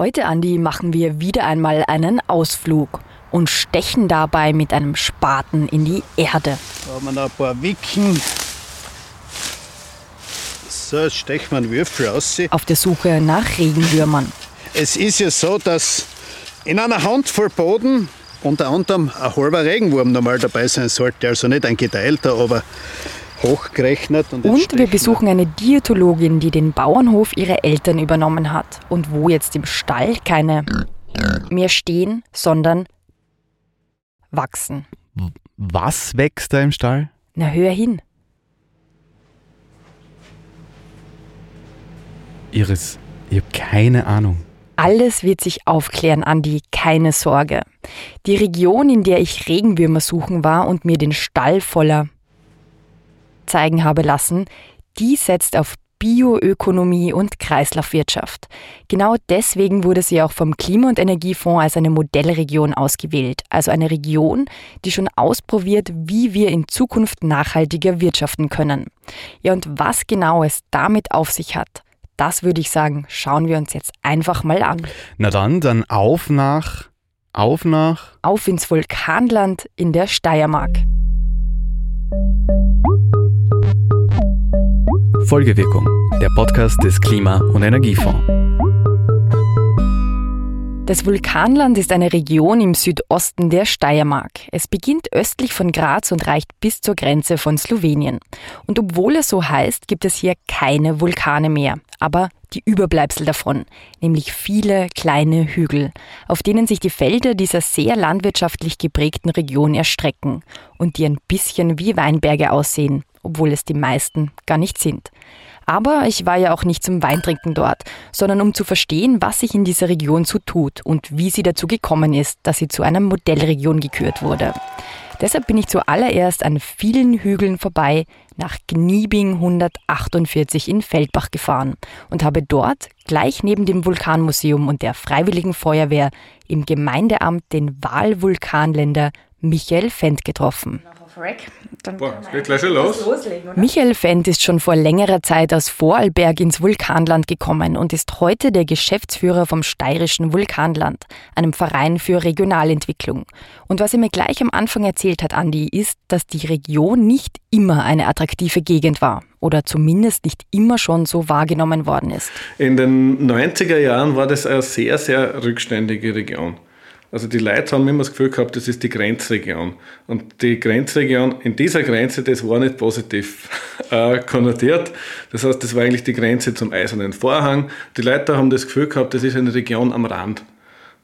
Heute, Andi, machen wir wieder einmal einen Ausflug und stechen dabei mit einem Spaten in die Erde. Da haben wir noch ein paar Wicken. So, jetzt stechen wir einen Würfel raus. Auf der Suche nach Regenwürmern. Es ist ja so, dass in einer Handvoll Boden unter anderem ein halber Regenwurm normal dabei sein sollte. Also nicht ein geteilter, aber hochgerechnet. Und, und wir besuchen eine Diätologin, die den Bauernhof ihrer Eltern übernommen hat und wo jetzt im Stall keine mehr stehen, sondern wachsen. Was wächst da im Stall? Na, hör hin. Iris, ich habe keine Ahnung. Alles wird sich aufklären, Andi, keine Sorge. Die Region, in der ich Regenwürmer suchen war und mir den Stall voller zeigen habe lassen, die setzt auf Bioökonomie und Kreislaufwirtschaft. Genau deswegen wurde sie auch vom Klima- und Energiefonds als eine Modellregion ausgewählt, also eine Region, die schon ausprobiert, wie wir in Zukunft nachhaltiger wirtschaften können. Ja, und was genau es damit auf sich hat, das würde ich sagen, schauen wir uns jetzt einfach mal an. Na dann, dann auf nach, auf nach. Auf ins Vulkanland in der Steiermark. Folgewirkung, der Podcast des Klima- und Energiefonds. Das Vulkanland ist eine Region im Südosten der Steiermark. Es beginnt östlich von Graz und reicht bis zur Grenze von Slowenien. Und obwohl es so heißt, gibt es hier keine Vulkane mehr, aber die Überbleibsel davon, nämlich viele kleine Hügel, auf denen sich die Felder dieser sehr landwirtschaftlich geprägten Region erstrecken und die ein bisschen wie Weinberge aussehen, obwohl es die meisten gar nicht sind. Aber ich war ja auch nicht zum Weintrinken dort, sondern um zu verstehen, was sich in dieser Region so tut und wie sie dazu gekommen ist, dass sie zu einer Modellregion gekürt wurde. Deshalb bin ich zuallererst an vielen Hügeln vorbei nach Gniebing 148 in Feldbach gefahren und habe dort gleich neben dem Vulkanmuseum und der Freiwilligen Feuerwehr im Gemeindeamt den Wahlvulkanländer Michael Fendt getroffen. Dann Boah, es geht gleich schon los. Michael Fendt ist schon vor längerer Zeit aus Vorarlberg ins Vulkanland gekommen und ist heute der Geschäftsführer vom Steirischen Vulkanland, einem Verein für Regionalentwicklung. Und was er mir gleich am Anfang erzählt hat, Andi, ist, dass die Region nicht immer eine attraktive Gegend war oder zumindest nicht immer schon so wahrgenommen worden ist. In den 90er Jahren war das eine sehr, sehr rückständige Region. Also die Leute haben immer das Gefühl gehabt, das ist die Grenzregion. Und die Grenzregion, in dieser Grenze, das war nicht positiv äh, konnotiert. Das heißt, das war eigentlich die Grenze zum Eisernen Vorhang. Die Leute haben das Gefühl gehabt, das ist eine Region am Rand.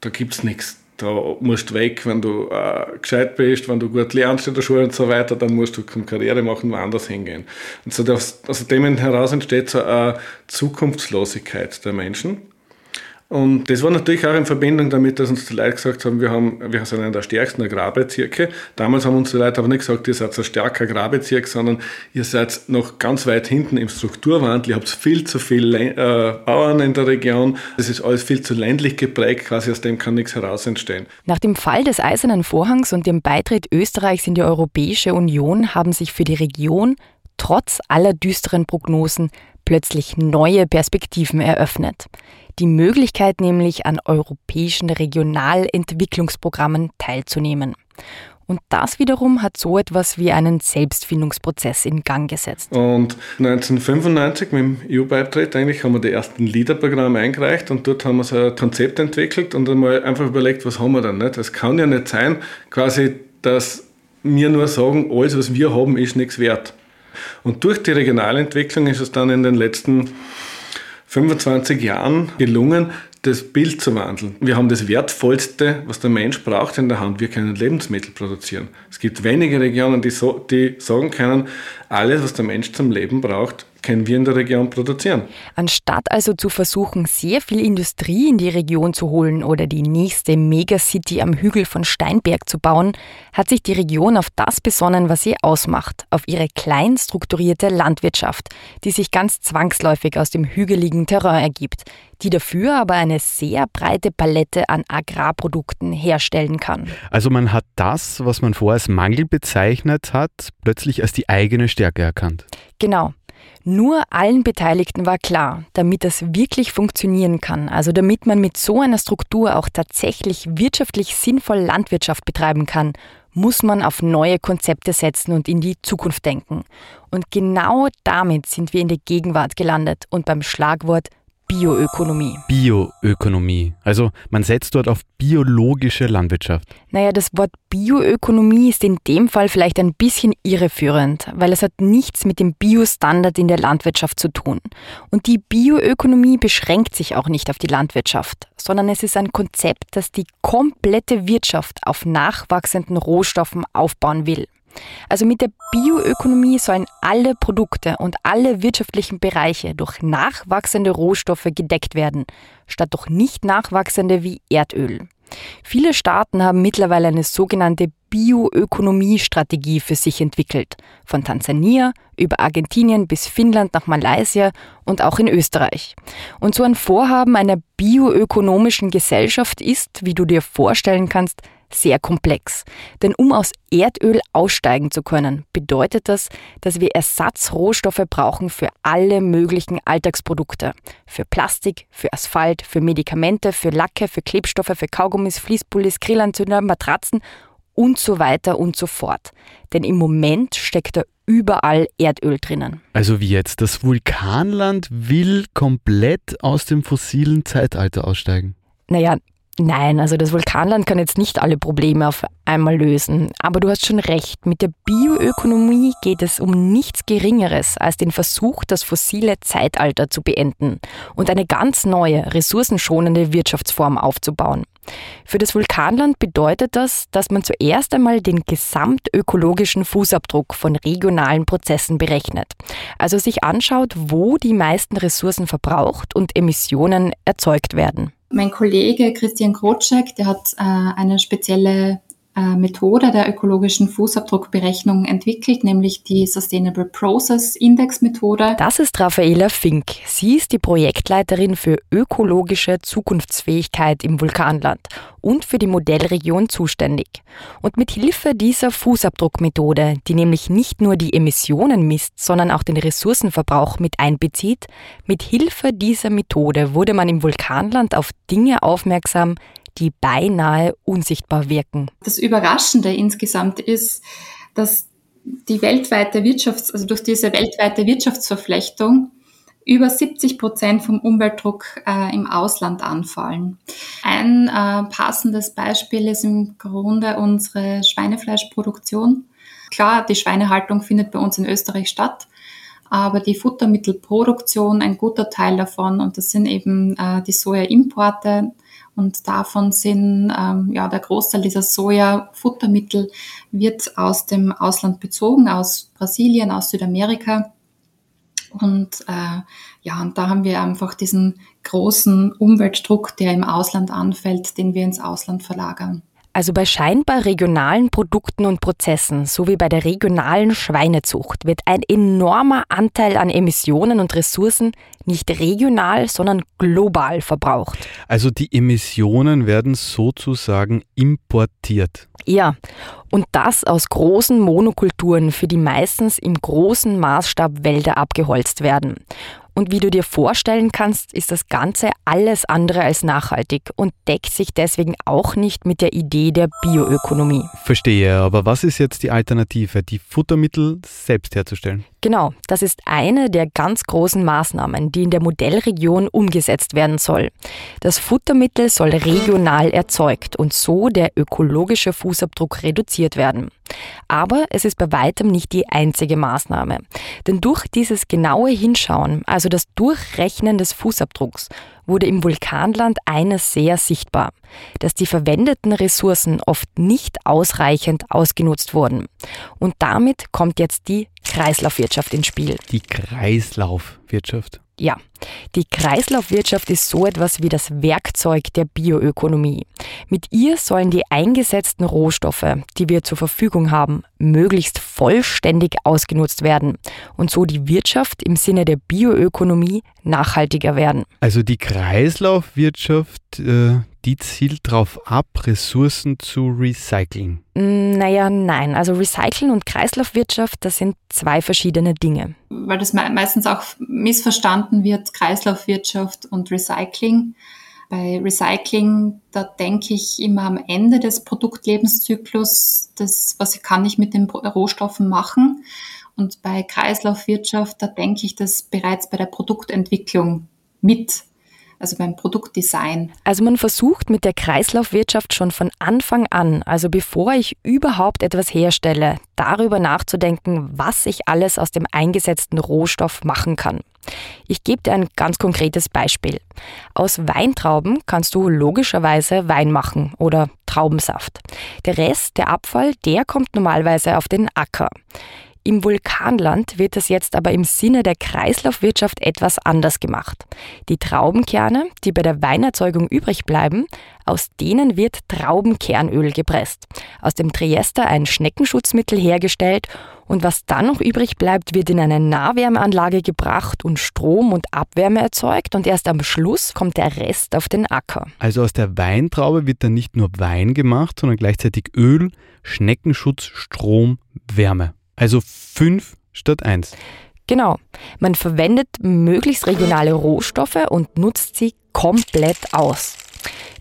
Da gibt es nichts. Da musst du weg, wenn du äh, gescheit bist, wenn du gut lernst in der Schule und so weiter, dann musst du Karriere machen, woanders hingehen. Und so aus, aus dem heraus entsteht so eine Zukunftslosigkeit der Menschen. Und das war natürlich auch in Verbindung damit, dass uns die Leute gesagt haben, wir, haben, wir sind einer der stärksten Agrarbezirke. Damals haben uns die Leute aber nicht gesagt, ihr seid ein starker Agrarbezirk, sondern ihr seid noch ganz weit hinten im Strukturwandel. Ihr habt viel zu viele äh, Bauern in der Region. Es ist alles viel zu ländlich geprägt, quasi aus dem kann nichts heraus entstehen. Nach dem Fall des Eisernen Vorhangs und dem Beitritt Österreichs in die Europäische Union haben sich für die Region trotz aller düsteren Prognosen plötzlich neue Perspektiven eröffnet die Möglichkeit nämlich an europäischen Regionalentwicklungsprogrammen teilzunehmen. Und das wiederum hat so etwas wie einen Selbstfindungsprozess in Gang gesetzt. Und 1995 mit dem EU-Beitritt eigentlich haben wir die ersten LEADER-Programme eingereicht und dort haben wir so ein Konzept entwickelt und einmal einfach überlegt, was haben wir dann nicht. Es kann ja nicht sein, quasi, dass wir nur sagen, alles, was wir haben, ist nichts wert. Und durch die Regionalentwicklung ist es dann in den letzten 25 Jahren gelungen, das Bild zu wandeln. Wir haben das Wertvollste, was der Mensch braucht in der Hand. Wir können Lebensmittel produzieren. Es gibt wenige Regionen, die, so, die sagen können, alles, was der Mensch zum Leben braucht, können wir in der Region produzieren. Anstatt also zu versuchen, sehr viel Industrie in die Region zu holen oder die nächste Megacity am Hügel von Steinberg zu bauen, hat sich die Region auf das besonnen, was sie ausmacht, auf ihre klein strukturierte Landwirtschaft, die sich ganz zwangsläufig aus dem hügeligen Terrain ergibt, die dafür aber eine sehr breite Palette an Agrarprodukten herstellen kann. Also man hat das, was man vorher als Mangel bezeichnet hat, plötzlich als die eigene Stärke erkannt. Genau. Nur allen Beteiligten war klar, damit das wirklich funktionieren kann, also damit man mit so einer Struktur auch tatsächlich wirtschaftlich sinnvoll Landwirtschaft betreiben kann, muss man auf neue Konzepte setzen und in die Zukunft denken. Und genau damit sind wir in der Gegenwart gelandet und beim Schlagwort Bioökonomie. Bioökonomie. Also man setzt dort auf biologische Landwirtschaft. Naja, das Wort Bioökonomie ist in dem Fall vielleicht ein bisschen irreführend, weil es hat nichts mit dem Biostandard in der Landwirtschaft zu tun. Und die Bioökonomie beschränkt sich auch nicht auf die Landwirtschaft, sondern es ist ein Konzept, das die komplette Wirtschaft auf nachwachsenden Rohstoffen aufbauen will. Also mit der Bioökonomie sollen alle Produkte und alle wirtschaftlichen Bereiche durch nachwachsende Rohstoffe gedeckt werden, statt durch nicht nachwachsende wie Erdöl. Viele Staaten haben mittlerweile eine sogenannte Bioökonomiestrategie für sich entwickelt, von Tansania über Argentinien bis Finnland nach Malaysia und auch in Österreich. Und so ein Vorhaben einer bioökonomischen Gesellschaft ist, wie du dir vorstellen kannst, sehr komplex. Denn um aus Erdöl aussteigen zu können, bedeutet das, dass wir Ersatzrohstoffe brauchen für alle möglichen Alltagsprodukte. Für Plastik, für Asphalt, für Medikamente, für Lacke, für Klebstoffe, für Kaugummis, Fließpullis, Grillanzünder, Matratzen und so weiter und so fort. Denn im Moment steckt da überall Erdöl drinnen. Also wie jetzt? Das Vulkanland will komplett aus dem fossilen Zeitalter aussteigen. Naja, Nein, also das Vulkanland kann jetzt nicht alle Probleme auf einmal lösen. Aber du hast schon recht, mit der Bioökonomie geht es um nichts Geringeres als den Versuch, das fossile Zeitalter zu beenden und eine ganz neue, ressourcenschonende Wirtschaftsform aufzubauen. Für das Vulkanland bedeutet das, dass man zuerst einmal den gesamtökologischen Fußabdruck von regionalen Prozessen berechnet. Also sich anschaut, wo die meisten Ressourcen verbraucht und Emissionen erzeugt werden. Mein Kollege Christian Krotschek, der hat äh, eine spezielle Methode der ökologischen Fußabdruckberechnung entwickelt, nämlich die Sustainable Process Index Methode. Das ist Raffaela Fink. Sie ist die Projektleiterin für ökologische Zukunftsfähigkeit im Vulkanland und für die Modellregion zuständig. Und mit Hilfe dieser Fußabdruckmethode, die nämlich nicht nur die Emissionen misst, sondern auch den Ressourcenverbrauch mit einbezieht, mit Hilfe dieser Methode wurde man im Vulkanland auf Dinge aufmerksam, die beinahe unsichtbar wirken. Das Überraschende insgesamt ist, dass die weltweite Wirtschafts-, also durch diese weltweite Wirtschaftsverflechtung über 70 Prozent vom Umweltdruck äh, im Ausland anfallen. Ein äh, passendes Beispiel ist im Grunde unsere Schweinefleischproduktion. Klar, die Schweinehaltung findet bei uns in Österreich statt, aber die Futtermittelproduktion, ein guter Teil davon, und das sind eben äh, die Sojaimporte, und davon sind ähm, ja der Großteil dieser Soja-Futtermittel wird aus dem Ausland bezogen, aus Brasilien, aus Südamerika. Und äh, ja, und da haben wir einfach diesen großen Umweltdruck, der im Ausland anfällt, den wir ins Ausland verlagern. Also bei scheinbar regionalen Produkten und Prozessen, so wie bei der regionalen Schweinezucht, wird ein enormer Anteil an Emissionen und Ressourcen nicht regional, sondern global verbraucht. Also die Emissionen werden sozusagen importiert. Ja, und das aus großen Monokulturen, für die meistens im großen Maßstab Wälder abgeholzt werden. Und wie du dir vorstellen kannst, ist das Ganze alles andere als nachhaltig und deckt sich deswegen auch nicht mit der Idee der Bioökonomie. Verstehe, aber was ist jetzt die Alternative, die Futtermittel selbst herzustellen? Genau, das ist eine der ganz großen Maßnahmen, die in der Modellregion umgesetzt werden soll. Das Futtermittel soll regional erzeugt und so der ökologische Fußabdruck reduziert werden. Aber es ist bei weitem nicht die einzige Maßnahme. Denn durch dieses genaue Hinschauen, also das Durchrechnen des Fußabdrucks, wurde im Vulkanland eines sehr sichtbar, dass die verwendeten Ressourcen oft nicht ausreichend ausgenutzt wurden. Und damit kommt jetzt die Kreislaufwirtschaft ins Spiel. Die Kreislaufwirtschaft. Ja, die Kreislaufwirtschaft ist so etwas wie das Werkzeug der Bioökonomie. Mit ihr sollen die eingesetzten Rohstoffe, die wir zur Verfügung haben, möglichst vollständig ausgenutzt werden und so die Wirtschaft im Sinne der Bioökonomie nachhaltiger werden. Also die Kreislaufwirtschaft, äh, die zielt darauf ab, Ressourcen zu recyceln. Mm, naja, nein. Also Recyceln und Kreislaufwirtschaft, das sind zwei verschiedene Dinge. Weil das meistens auch missverstanden wird, Kreislaufwirtschaft und Recycling. Bei Recycling, da denke ich immer am Ende des Produktlebenszyklus, das, was kann ich mit den Rohstoffen machen? Und bei Kreislaufwirtschaft, da denke ich das bereits bei der Produktentwicklung mit also beim Produktdesign. Also man versucht mit der Kreislaufwirtschaft schon von Anfang an, also bevor ich überhaupt etwas herstelle, darüber nachzudenken, was ich alles aus dem eingesetzten Rohstoff machen kann. Ich gebe dir ein ganz konkretes Beispiel. Aus Weintrauben kannst du logischerweise Wein machen oder Traubensaft. Der Rest, der Abfall, der kommt normalerweise auf den Acker. Im Vulkanland wird es jetzt aber im Sinne der Kreislaufwirtschaft etwas anders gemacht. Die Traubenkerne, die bei der Weinerzeugung übrig bleiben, aus denen wird Traubenkernöl gepresst. Aus dem Triester ein Schneckenschutzmittel hergestellt und was dann noch übrig bleibt, wird in eine Nahwärmeanlage gebracht und Strom und Abwärme erzeugt und erst am Schluss kommt der Rest auf den Acker. Also aus der Weintraube wird dann nicht nur Wein gemacht, sondern gleichzeitig Öl, Schneckenschutz, Strom, Wärme. Also fünf statt eins. Genau. Man verwendet möglichst regionale Rohstoffe und nutzt sie komplett aus.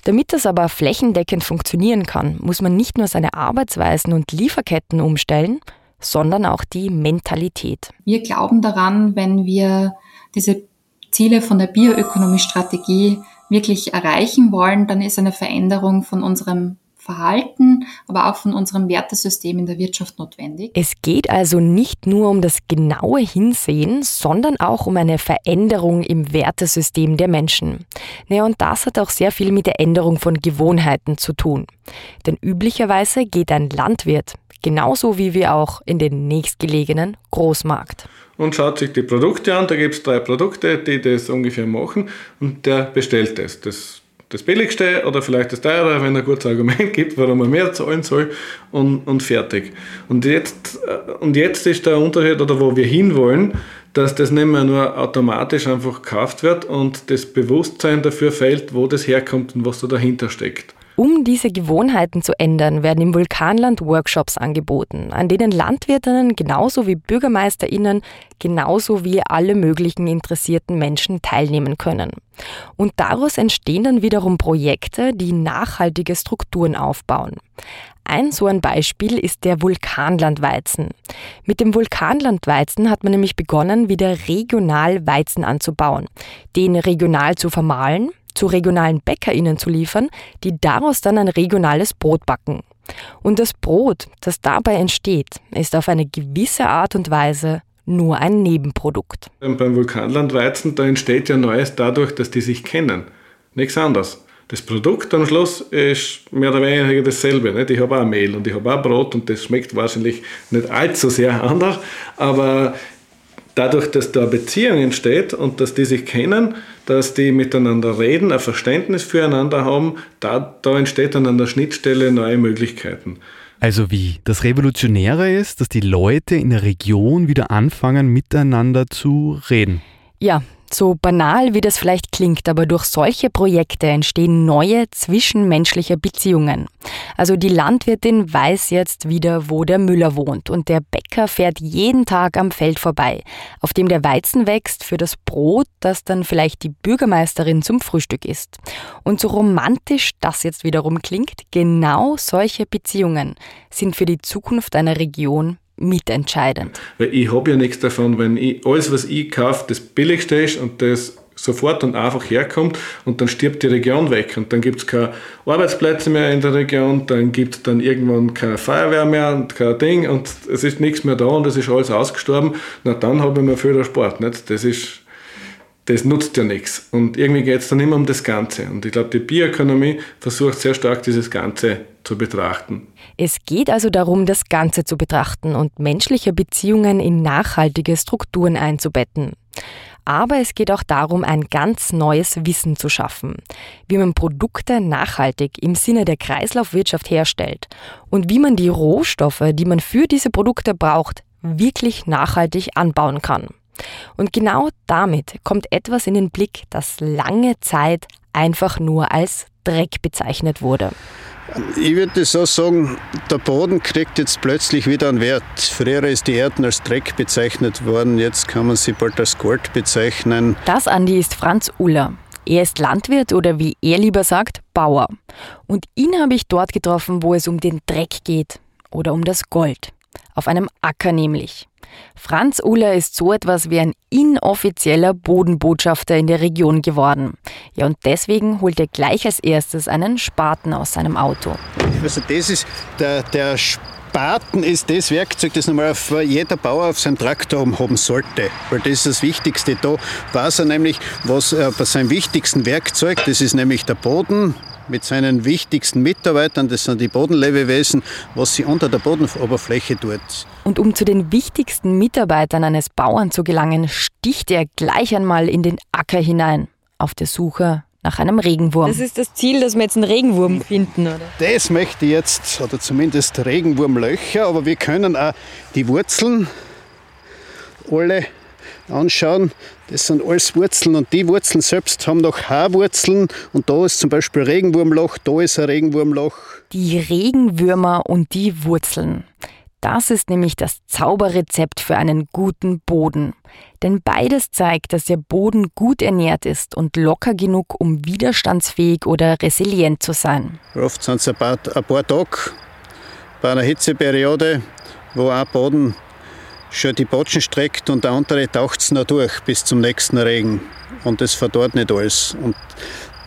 Damit das aber flächendeckend funktionieren kann, muss man nicht nur seine Arbeitsweisen und Lieferketten umstellen, sondern auch die Mentalität. Wir glauben daran, wenn wir diese Ziele von der Bioökonomie-Strategie wirklich erreichen wollen, dann ist eine Veränderung von unserem Verhalten, aber auch von unserem Wertesystem in der Wirtschaft notwendig. Es geht also nicht nur um das genaue Hinsehen, sondern auch um eine Veränderung im Wertesystem der Menschen. Naja, und das hat auch sehr viel mit der Änderung von Gewohnheiten zu tun. Denn üblicherweise geht ein Landwirt, genauso wie wir auch in den nächstgelegenen Großmarkt und schaut sich die Produkte an. Da gibt es drei Produkte, die das ungefähr machen und der bestellt das. Das das billigste oder vielleicht das teure, wenn er ein gutes Argument gibt, warum er mehr zahlen soll und, und fertig. Und jetzt, äh, und jetzt ist der Unterschied, oder wo wir hinwollen, dass das nicht mehr nur automatisch einfach gekauft wird und das Bewusstsein dafür fällt, wo das herkommt und was da dahinter steckt. Um diese Gewohnheiten zu ändern, werden im Vulkanland Workshops angeboten, an denen Landwirtinnen genauso wie Bürgermeisterinnen genauso wie alle möglichen interessierten Menschen teilnehmen können. Und daraus entstehen dann wiederum Projekte, die nachhaltige Strukturen aufbauen. Ein so ein Beispiel ist der Vulkanlandweizen. Mit dem Vulkanlandweizen hat man nämlich begonnen, wieder regional Weizen anzubauen, den regional zu vermahlen, zu regionalen BäckerInnen zu liefern, die daraus dann ein regionales Brot backen. Und das Brot, das dabei entsteht, ist auf eine gewisse Art und Weise nur ein Nebenprodukt. Beim Vulkanlandweizen, da entsteht ja Neues dadurch, dass die sich kennen. Nichts anderes. Das Produkt am Schluss ist mehr oder weniger dasselbe. Nicht? Ich habe auch Mehl und ich habe auch Brot und das schmeckt wahrscheinlich nicht allzu sehr anders, aber dadurch, dass da Beziehung entsteht und dass die sich kennen, dass die miteinander reden, ein Verständnis füreinander haben, da, da entsteht dann an der Schnittstelle neue Möglichkeiten. Also wie? Das Revolutionäre ist, dass die Leute in der Region wieder anfangen, miteinander zu reden. Ja, so banal wie das vielleicht klingt, aber durch solche Projekte entstehen neue zwischenmenschliche Beziehungen. Also die Landwirtin weiß jetzt wieder, wo der Müller wohnt und der Bäcker fährt jeden Tag am Feld vorbei, auf dem der Weizen wächst für das Brot, das dann vielleicht die Bürgermeisterin zum Frühstück isst. Und so romantisch das jetzt wiederum klingt, genau solche Beziehungen sind für die Zukunft einer Region mitentscheidend. Weil ich habe ja nichts davon, wenn ich alles, was ich kaufe, das billigste ist und das sofort und einfach herkommt und dann stirbt die Region weg und dann gibt es keine Arbeitsplätze mehr in der Region, dann gibt es dann irgendwann keine Feuerwehr mehr und kein Ding und es ist nichts mehr da und es ist alles ausgestorben, na dann habe ich mir viel Sport. Nicht? Das ist das nutzt ja nichts. Und irgendwie geht es dann immer um das Ganze. Und ich glaube, die Bioökonomie versucht sehr stark, dieses Ganze zu betrachten. Es geht also darum, das Ganze zu betrachten und menschliche Beziehungen in nachhaltige Strukturen einzubetten. Aber es geht auch darum, ein ganz neues Wissen zu schaffen, wie man Produkte nachhaltig im Sinne der Kreislaufwirtschaft herstellt und wie man die Rohstoffe, die man für diese Produkte braucht, wirklich nachhaltig anbauen kann. Und genau damit kommt etwas in den Blick, das lange Zeit einfach nur als Dreck bezeichnet wurde. Ich würde so sagen, der Boden kriegt jetzt plötzlich wieder einen Wert. Früher ist die Erde als Dreck bezeichnet worden, jetzt kann man sie bald als Gold bezeichnen. Das, Andi, ist Franz Uller. Er ist Landwirt oder wie er lieber sagt, Bauer. Und ihn habe ich dort getroffen, wo es um den Dreck geht oder um das Gold. Auf einem Acker nämlich. Franz Uller ist so etwas wie ein inoffizieller Bodenbotschafter in der Region geworden. Ja, und deswegen holt er gleich als erstes einen Spaten aus seinem Auto. Also das ist der, der Spaten ist das Werkzeug, das normal jeder Bauer auf seinem Traktor haben sollte. Weil das ist das Wichtigste. Da weiß er nämlich, was äh, bei seinem wichtigsten Werkzeug, das ist nämlich der Boden, mit seinen wichtigsten Mitarbeitern, das sind die Bodenlebewesen, was sie unter der Bodenoberfläche tut. Und um zu den wichtigsten Mitarbeitern eines Bauern zu gelangen, sticht er gleich einmal in den Acker hinein, auf der Suche nach einem Regenwurm. Das ist das Ziel, dass wir jetzt einen Regenwurm finden, oder? Das möchte ich jetzt, oder zumindest Regenwurmlöcher, aber wir können auch die Wurzeln alle anschauen, das sind alles Wurzeln und die Wurzeln selbst haben noch Haarwurzeln und da ist zum Beispiel Regenwurmloch, da ist ein Regenwurmloch. Die Regenwürmer und die Wurzeln. Das ist nämlich das Zauberrezept für einen guten Boden. Denn beides zeigt, dass der Boden gut ernährt ist und locker genug, um widerstandsfähig oder resilient zu sein. Oft sind es ein paar, ein paar Tage bei einer Hitzeperiode, wo ein Boden schon die Botschen streckt und der andere taucht es noch durch bis zum nächsten Regen. Und das verdorrt nicht alles. Und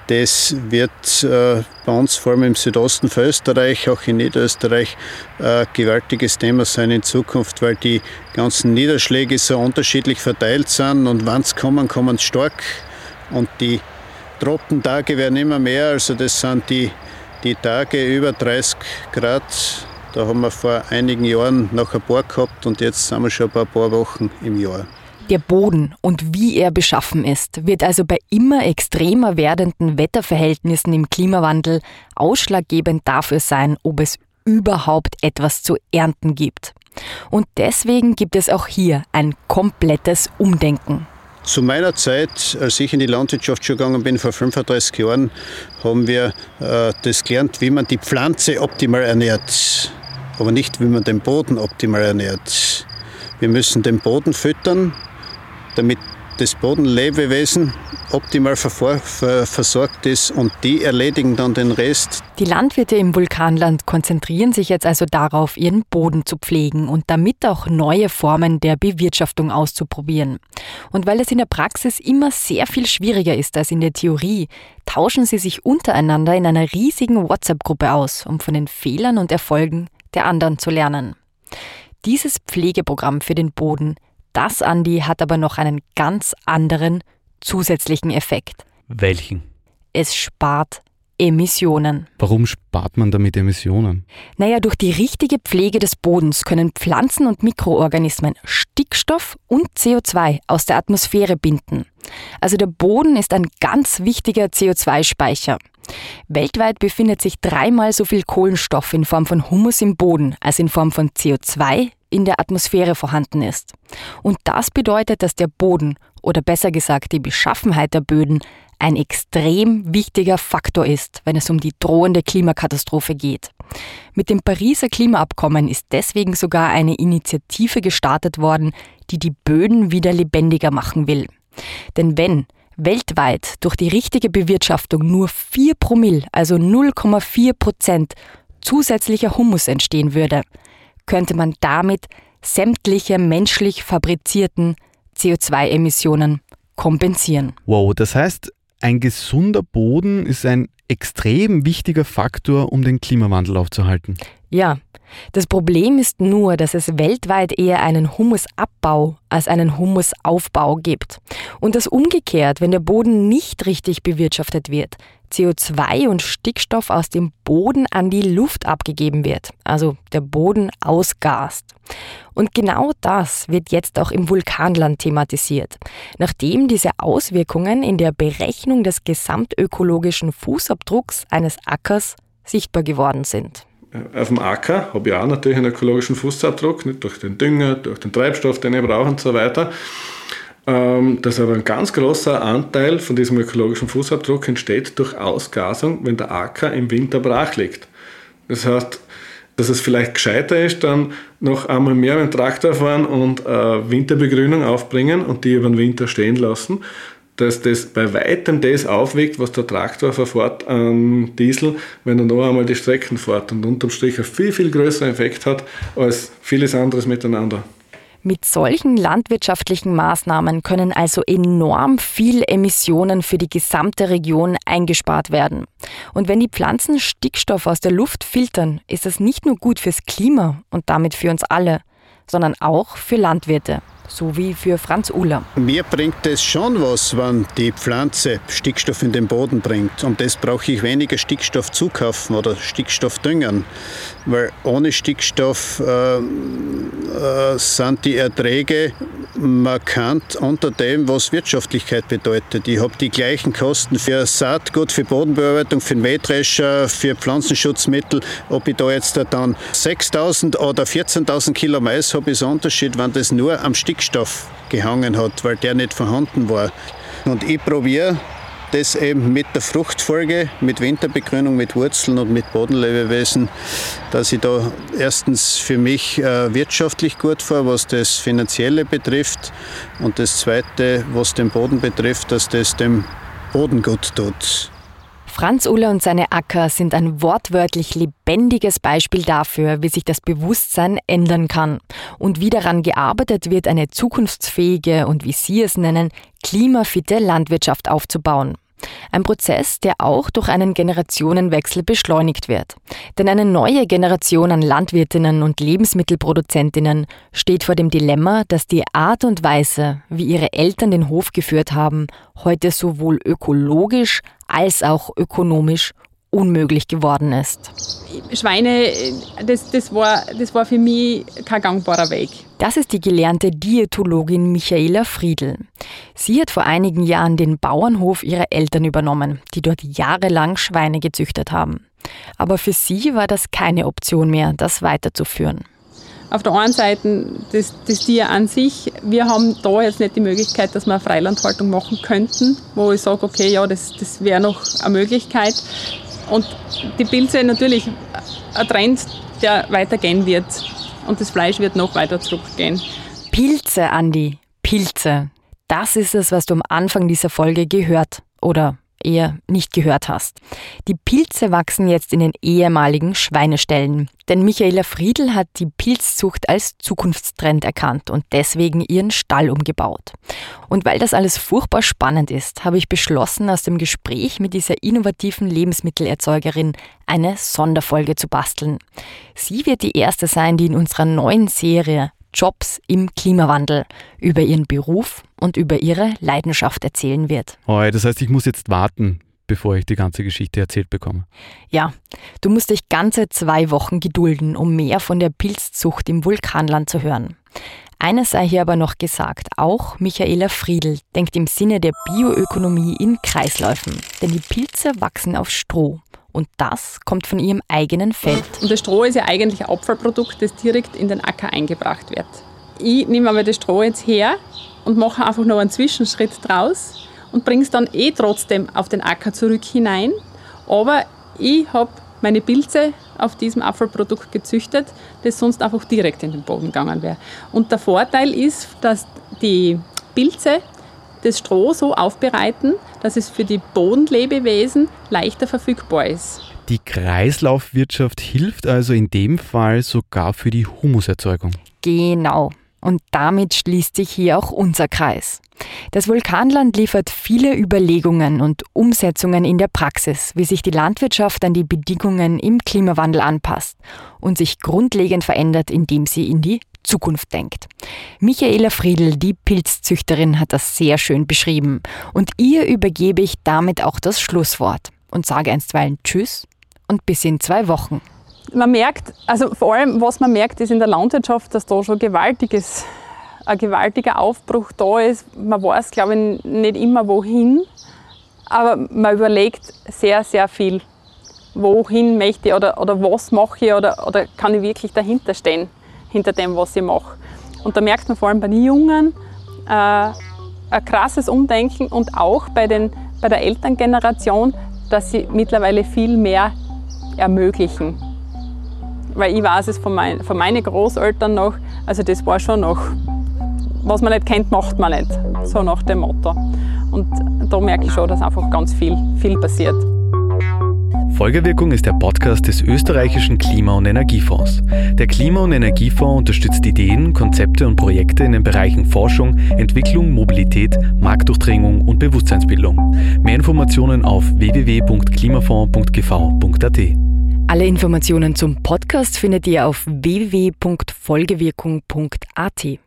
das wird äh, bei uns, vor allem im Südosten von Österreich, auch in Niederösterreich, ein gewaltiges Thema sein in Zukunft, weil die ganzen Niederschläge so unterschiedlich verteilt sind und wann es kommen, kommen sie stark. Und die Troppentage werden immer mehr, also das sind die, die Tage über 30 Grad da haben wir vor einigen Jahren noch ein paar gehabt und jetzt sind wir schon bei ein paar Wochen im Jahr. Der Boden und wie er beschaffen ist, wird also bei immer extremer werdenden Wetterverhältnissen im Klimawandel ausschlaggebend dafür sein, ob es überhaupt etwas zu ernten gibt. Und deswegen gibt es auch hier ein komplettes Umdenken. Zu meiner Zeit, als ich in die Landwirtschaft schon gegangen bin, vor 35 Jahren, haben wir äh, das gelernt, wie man die Pflanze optimal ernährt aber nicht, wie man den Boden optimal ernährt. Wir müssen den Boden füttern, damit das Bodenlebewesen optimal versorgt ist und die erledigen dann den Rest. Die Landwirte im Vulkanland konzentrieren sich jetzt also darauf, ihren Boden zu pflegen und damit auch neue Formen der Bewirtschaftung auszuprobieren. Und weil es in der Praxis immer sehr viel schwieriger ist als in der Theorie, tauschen sie sich untereinander in einer riesigen WhatsApp-Gruppe aus, um von den Fehlern und Erfolgen der anderen zu lernen. Dieses Pflegeprogramm für den Boden, das Andi hat aber noch einen ganz anderen zusätzlichen Effekt. Welchen? Es spart Emissionen. Warum spart man damit Emissionen? Naja, durch die richtige Pflege des Bodens können Pflanzen und Mikroorganismen Stickstoff und CO2 aus der Atmosphäre binden. Also der Boden ist ein ganz wichtiger CO2-Speicher. Weltweit befindet sich dreimal so viel Kohlenstoff in Form von Humus im Boden als in Form von CO2 in der Atmosphäre vorhanden ist. Und das bedeutet, dass der Boden oder besser gesagt die Beschaffenheit der Böden ein extrem wichtiger Faktor ist, wenn es um die drohende Klimakatastrophe geht. Mit dem Pariser Klimaabkommen ist deswegen sogar eine Initiative gestartet worden, die die Böden wieder lebendiger machen will. Denn wenn weltweit durch die richtige Bewirtschaftung nur 4 Promille, also 0,4 Prozent zusätzlicher Humus entstehen würde, könnte man damit sämtliche menschlich fabrizierten CO2-Emissionen kompensieren. Wow, das heißt, ein gesunder Boden ist ein extrem wichtiger Faktor, um den Klimawandel aufzuhalten. Ja, das Problem ist nur, dass es weltweit eher einen Humusabbau als einen Humusaufbau gibt. Und dass umgekehrt, wenn der Boden nicht richtig bewirtschaftet wird, CO2 und Stickstoff aus dem Boden an die Luft abgegeben wird, also der Boden ausgast. Und genau das wird jetzt auch im Vulkanland thematisiert, nachdem diese Auswirkungen in der Berechnung des gesamtökologischen Fußabdrucks eines Ackers sichtbar geworden sind. Auf dem Acker habe ich auch natürlich einen ökologischen Fußabdruck, nicht durch den Dünger, durch den Treibstoff, den ich brauche und so weiter. Ähm, dass aber ein ganz großer Anteil von diesem ökologischen Fußabdruck entsteht durch Ausgasung, wenn der Acker im Winter brach liegt. Das heißt, dass es vielleicht gescheiter ist, dann noch einmal mehr mit dem Traktor fahren und äh, Winterbegrünung aufbringen und die über den Winter stehen lassen, dass das bei weitem das aufwiegt, was der Traktor verfährt an Diesel, wenn er noch einmal die Strecken fährt und unterm Strich einen viel, viel größeren Effekt hat als vieles anderes miteinander. Mit solchen landwirtschaftlichen Maßnahmen können also enorm viel Emissionen für die gesamte Region eingespart werden. Und wenn die Pflanzen Stickstoff aus der Luft filtern, ist das nicht nur gut fürs Klima und damit für uns alle, sondern auch für Landwirte so wie für Franz Uller. Mir bringt es schon was, wenn die Pflanze Stickstoff in den Boden bringt. Und das brauche ich weniger Stickstoff zukaufen oder Stickstoff düngern. Weil ohne Stickstoff äh, äh, sind die Erträge markant unter dem, was Wirtschaftlichkeit bedeutet. Ich habe die gleichen Kosten für Saatgut, für Bodenbearbeitung, für den Mähdrescher, für Pflanzenschutzmittel. Ob ich da jetzt dann 6.000 oder 14.000 Kilo Mais habe, ist ein Unterschied, wenn das nur am Stickstoff Stickstoff gehangen hat, weil der nicht vorhanden war. Und ich probiere das eben mit der Fruchtfolge, mit Winterbegrünung, mit Wurzeln und mit Bodenlebewesen, dass ich da erstens für mich äh, wirtschaftlich gut fahre, was das Finanzielle betrifft und das Zweite, was den Boden betrifft, dass das dem Boden gut tut. Franz Uller und seine Acker sind ein wortwörtlich lebendiges Beispiel dafür, wie sich das Bewusstsein ändern kann und wie daran gearbeitet wird, eine zukunftsfähige und wie Sie es nennen, klimafitte Landwirtschaft aufzubauen. Ein Prozess, der auch durch einen Generationenwechsel beschleunigt wird. Denn eine neue Generation an Landwirtinnen und Lebensmittelproduzentinnen steht vor dem Dilemma, dass die Art und Weise, wie ihre Eltern den Hof geführt haben, heute sowohl ökologisch als auch ökonomisch unmöglich geworden ist. Schweine, das, das, war, das war für mich kein gangbarer Weg. Das ist die gelernte Diätologin Michaela Friedl. Sie hat vor einigen Jahren den Bauernhof ihrer Eltern übernommen, die dort jahrelang Schweine gezüchtet haben. Aber für sie war das keine Option mehr, das weiterzuführen. Auf der einen Seite das, das Tier an sich. Wir haben da jetzt nicht die Möglichkeit, dass wir eine Freilandhaltung machen könnten, wo ich sage, okay, ja, das, das wäre noch eine Möglichkeit. Und die Pilze natürlich ein Trend, der weitergehen wird. Und das Fleisch wird noch weiter zurückgehen. Pilze, Andi, Pilze. Das ist es, was du am Anfang dieser Folge gehört oder eher nicht gehört hast. Die Pilze wachsen jetzt in den ehemaligen Schweineställen. Denn Michaela Friedl hat die Pilzzucht als Zukunftstrend erkannt und deswegen ihren Stall umgebaut. Und weil das alles furchtbar spannend ist, habe ich beschlossen, aus dem Gespräch mit dieser innovativen Lebensmittelerzeugerin eine Sonderfolge zu basteln. Sie wird die erste sein, die in unserer neuen Serie Jobs im Klimawandel über ihren Beruf und über ihre Leidenschaft erzählen wird. Oh, das heißt, ich muss jetzt warten, bevor ich die ganze Geschichte erzählt bekomme. Ja, du musst dich ganze zwei Wochen gedulden, um mehr von der Pilzzucht im Vulkanland zu hören. Eines sei hier aber noch gesagt, auch Michaela Friedl denkt im Sinne der Bioökonomie in Kreisläufen, denn die Pilze wachsen auf Stroh. Und das kommt von ihrem eigenen Feld. Und das Stroh ist ja eigentlich ein Abfallprodukt, das direkt in den Acker eingebracht wird. Ich nehme aber das Stroh jetzt her und mache einfach noch einen Zwischenschritt draus und bringe es dann eh trotzdem auf den Acker zurück hinein. Aber ich habe meine Pilze auf diesem Abfallprodukt gezüchtet, das sonst einfach direkt in den Boden gegangen wäre. Und der Vorteil ist, dass die Pilze das Stroh so aufbereiten, dass es für die Bodenlebewesen leichter verfügbar ist. Die Kreislaufwirtschaft hilft also in dem Fall sogar für die Humuserzeugung. Genau. Und damit schließt sich hier auch unser Kreis. Das Vulkanland liefert viele Überlegungen und Umsetzungen in der Praxis, wie sich die Landwirtschaft an die Bedingungen im Klimawandel anpasst und sich grundlegend verändert, indem sie in die Zukunft denkt. Michaela Friedl, die Pilzzüchterin, hat das sehr schön beschrieben. Und ihr übergebe ich damit auch das Schlusswort und sage einstweilen Tschüss und bis in zwei Wochen. Man merkt, also vor allem, was man merkt, ist in der Landwirtschaft, dass da schon gewaltiges, ein gewaltiger Aufbruch da ist. Man weiß, glaube ich, nicht immer wohin, aber man überlegt sehr, sehr viel. Wohin möchte ich oder, oder was mache ich oder, oder kann ich wirklich dahinter stehen? Hinter dem, was ich mache. Und da merkt man vor allem bei den Jungen, äh, ein krasses Umdenken und auch bei, den, bei der Elterngeneration, dass sie mittlerweile viel mehr ermöglichen. Weil ich weiß es von, mein, von meinen Großeltern noch, also das war schon noch, was man nicht kennt, macht man nicht, so nach dem Motto. Und da merke ich schon, dass einfach ganz viel, viel passiert. Folgewirkung ist der Podcast des österreichischen Klima- und Energiefonds. Der Klima- und Energiefonds unterstützt Ideen, Konzepte und Projekte in den Bereichen Forschung, Entwicklung, Mobilität, Marktdurchdringung und Bewusstseinsbildung. Mehr Informationen auf www.klimafonds.gv.at. Alle Informationen zum Podcast findet ihr auf www.folgewirkung.at.